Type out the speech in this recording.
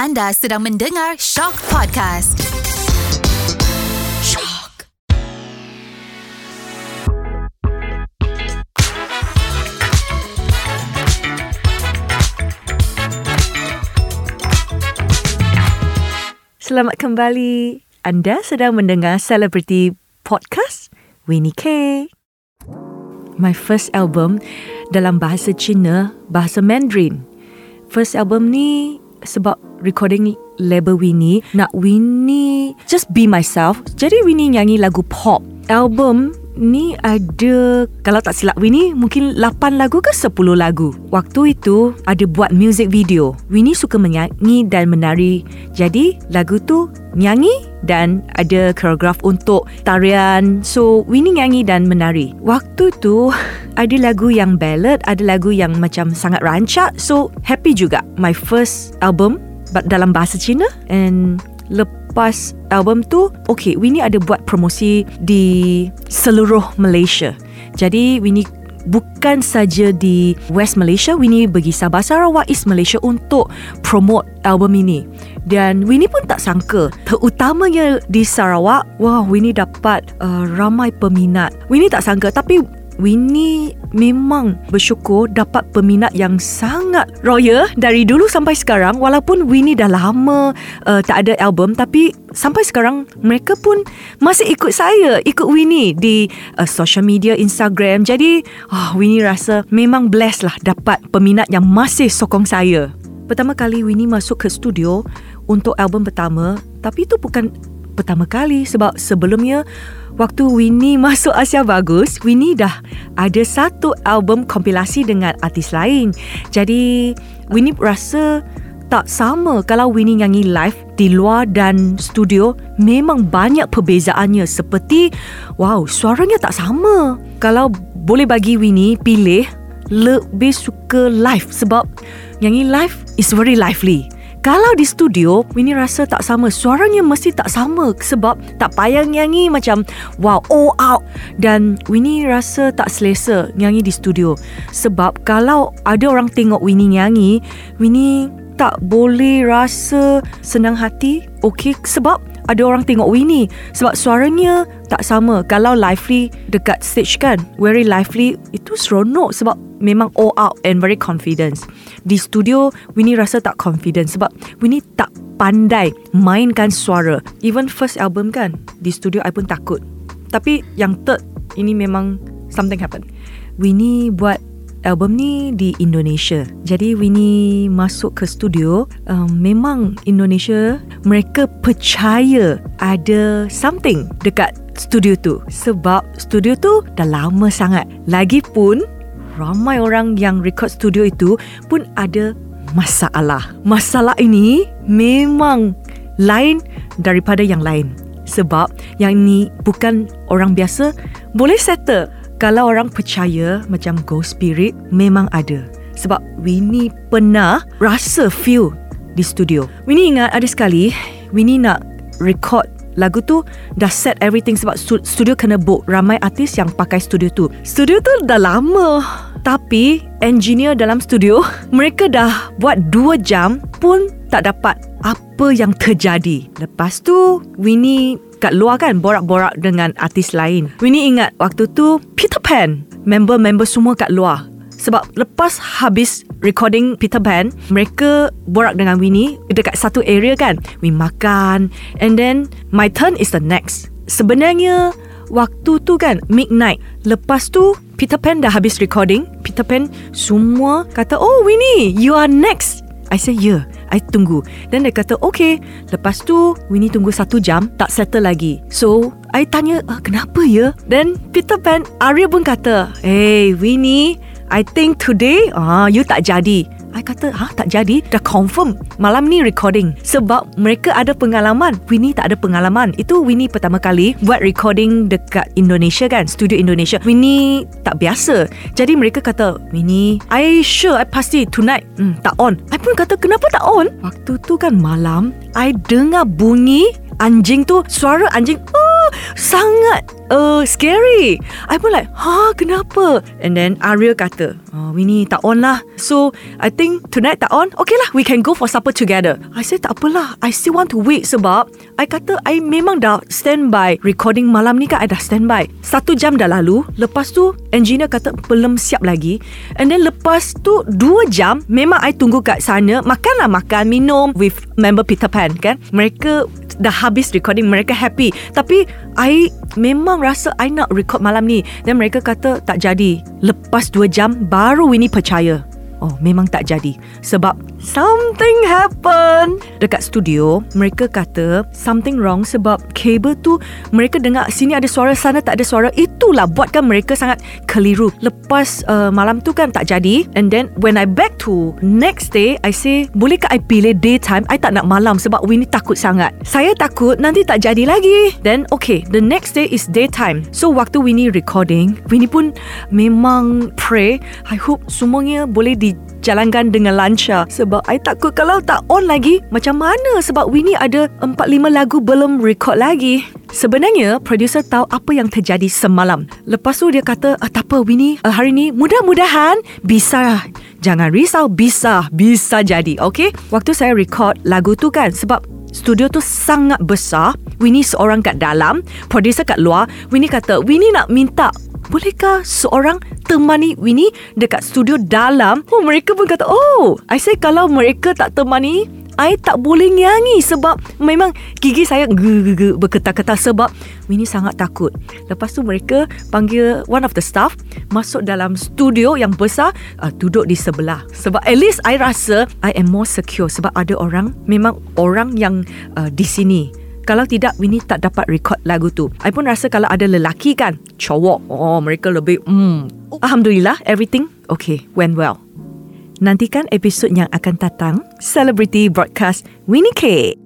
Anda sedang mendengar Shock Podcast. Shock. Selamat kembali. Anda sedang mendengar Celebrity Podcast Winnie K. My first album dalam bahasa Cina, bahasa Mandarin. First album ni sebab recording label Winnie nak Winnie just be myself. Jadi Winnie nyanyi lagu pop. Album ni ada kalau tak silap Winnie mungkin 8 lagu ke 10 lagu. Waktu itu ada buat music video. Winnie suka menyanyi dan menari. Jadi lagu tu nyanyi dan ada koreograf untuk tarian. So Winnie nyanyi dan menari. Waktu tu ada lagu yang ballad, ada lagu yang macam sangat rancak. So happy juga. My first album dalam bahasa Cina and lepas album tu okay Winnie ada buat promosi di seluruh Malaysia jadi Winnie bukan saja di West Malaysia Winnie pergi Sabah Sarawak East Malaysia untuk promote album ini dan Winnie pun tak sangka terutamanya di Sarawak wah Winnie dapat uh, ramai peminat Winnie tak sangka tapi Winnie memang bersyukur dapat peminat yang sangat royal dari dulu sampai sekarang. Walaupun Winnie dah lama uh, tak ada album tapi sampai sekarang mereka pun masih ikut saya ikut Winnie di uh, social media Instagram. Jadi oh, Winnie rasa memang blessed lah dapat peminat yang masih sokong saya. Pertama kali Winnie masuk ke studio untuk album pertama tapi itu bukan pertama kali sebab sebelumnya waktu Winnie masuk Asia Bagus, Winnie dah ada satu album kompilasi dengan artis lain. Jadi Winnie rasa tak sama kalau Winnie nyanyi live di luar dan studio memang banyak perbezaannya seperti wow suaranya tak sama. Kalau boleh bagi Winnie pilih lebih suka live sebab nyanyi live is very lively. Kalau di studio, Winnie rasa tak sama. Suaranya mesti tak sama sebab tak payah nyanyi macam wow, all out. Dan Winnie rasa tak selesa nyanyi di studio. Sebab kalau ada orang tengok Winnie nyanyi, Winnie tak boleh rasa senang hati. Okay, sebab ada orang tengok Winnie. Sebab suaranya tak sama. Kalau lively dekat stage kan, very lively, itu seronok sebab memang all out and very confident di studio Winnie rasa tak confident sebab Winnie tak pandai mainkan suara. Even first album kan di studio I pun takut. Tapi yang third ini memang something happen. Winnie buat album ni di Indonesia. Jadi Winnie masuk ke studio, um, memang Indonesia mereka percaya ada something dekat studio tu. Sebab studio tu dah lama sangat. Lagipun ramai orang yang record studio itu pun ada masalah. Masalah ini memang lain daripada yang lain. Sebab yang ini bukan orang biasa boleh settle. Kalau orang percaya macam ghost spirit memang ada. Sebab Winnie pernah rasa feel di studio. Winnie ingat ada sekali Winnie nak record lagu tu dah set everything sebab studio kena book ramai artis yang pakai studio tu. Studio tu dah lama tapi engineer dalam studio mereka dah buat 2 jam pun tak dapat apa yang terjadi. Lepas tu Winnie kat luar kan borak-borak dengan artis lain. Winnie ingat waktu tu Peter Pan member-member semua kat luar. Sebab lepas habis recording Peter Pan, mereka borak dengan Winnie dekat satu area kan. We makan and then my turn is the next. Sebenarnya waktu tu kan midnight lepas tu Peter Pan dah habis recording. Peter Pan semua kata oh Winnie you are next. I say yeah I tunggu. Then dia kata Okay. Lepas tu Winnie tunggu satu jam Tak settle lagi. So I tanya ah, Kenapa ya? Then Peter Pan Arya pun kata Hey Winnie I think today ah You tak jadi I kata, ha tak jadi, dah confirm malam ni recording. Sebab mereka ada pengalaman, Winnie tak ada pengalaman. Itu Winnie pertama kali buat recording dekat Indonesia kan, studio Indonesia. Winnie tak biasa. Jadi mereka kata, Winnie, I sure, I pasti tonight, hmm, tak on. I pun kata, kenapa tak on? Waktu tu kan malam, I dengar bunyi anjing tu, suara anjing, oh, sangat uh, scary. I pun like, ha, kenapa? And then Ariel kata, oh, Winnie tak on lah. So, I think tonight tak on. Okay lah, we can go for supper together. I said, tak apalah. I still want to wait sebab I kata, I memang dah standby. Recording malam ni kan, I dah standby. Satu jam dah lalu. Lepas tu, engineer kata, belum siap lagi. And then lepas tu, dua jam, memang I tunggu kat sana. Makanlah makan, minum with member Peter Pan kan. Mereka dah habis recording mereka happy tapi I memang rasa I nak record malam ni. Dan mereka kata tak jadi. Lepas 2 jam baru Winnie percaya Oh memang tak jadi. Sebab Something happen. Dekat studio Mereka kata Something wrong Sebab kabel tu Mereka dengar Sini ada suara Sana tak ada suara. Itulah buatkan mereka sangat Keliru. Lepas uh, malam tu kan tak jadi. And then When I back to Next day I say Bolehkah I pilih daytime? I tak nak malam Sebab Winnie takut sangat. Saya takut Nanti tak jadi lagi. Then okay The next day is daytime. So waktu Winnie recording Winnie pun Memang pray. I hope semuanya Boleh di jalankan dengan lancar. Sebab I takut kalau tak on lagi macam mana sebab Winnie ada 4-5 lagu belum record lagi. Sebenarnya producer tahu apa yang terjadi semalam. Lepas tu dia kata ah, Tak apa Winnie. Uh, Hari ni mudah-mudahan Bisa. Jangan risau Bisa Bisa jadi Okay Waktu saya record lagu tu kan Sebab Studio tu sangat besar Winnie seorang kat dalam Producer kat luar. Winnie kata Winnie nak minta Bolehkah seorang temani Winnie dekat studio dalam? Oh, mereka pun kata, oh, I say kalau mereka tak temani, I tak boleh nyanyi sebab memang gigi saya berketar-ketar sebab Winnie sangat takut. Lepas tu mereka panggil one of the staff masuk dalam studio yang besar uh, duduk di sebelah. Sebab at least I rasa I am more secure sebab ada orang memang orang yang uh, di sini kalau tidak Winnie tak dapat record lagu tu. I pun rasa kalau ada lelaki kan Cowok. Oh mereka lebih hmm. Alhamdulillah Everything Okay Went well. Nantikan episod yang akan datang Celebrity Broadcast Winnie K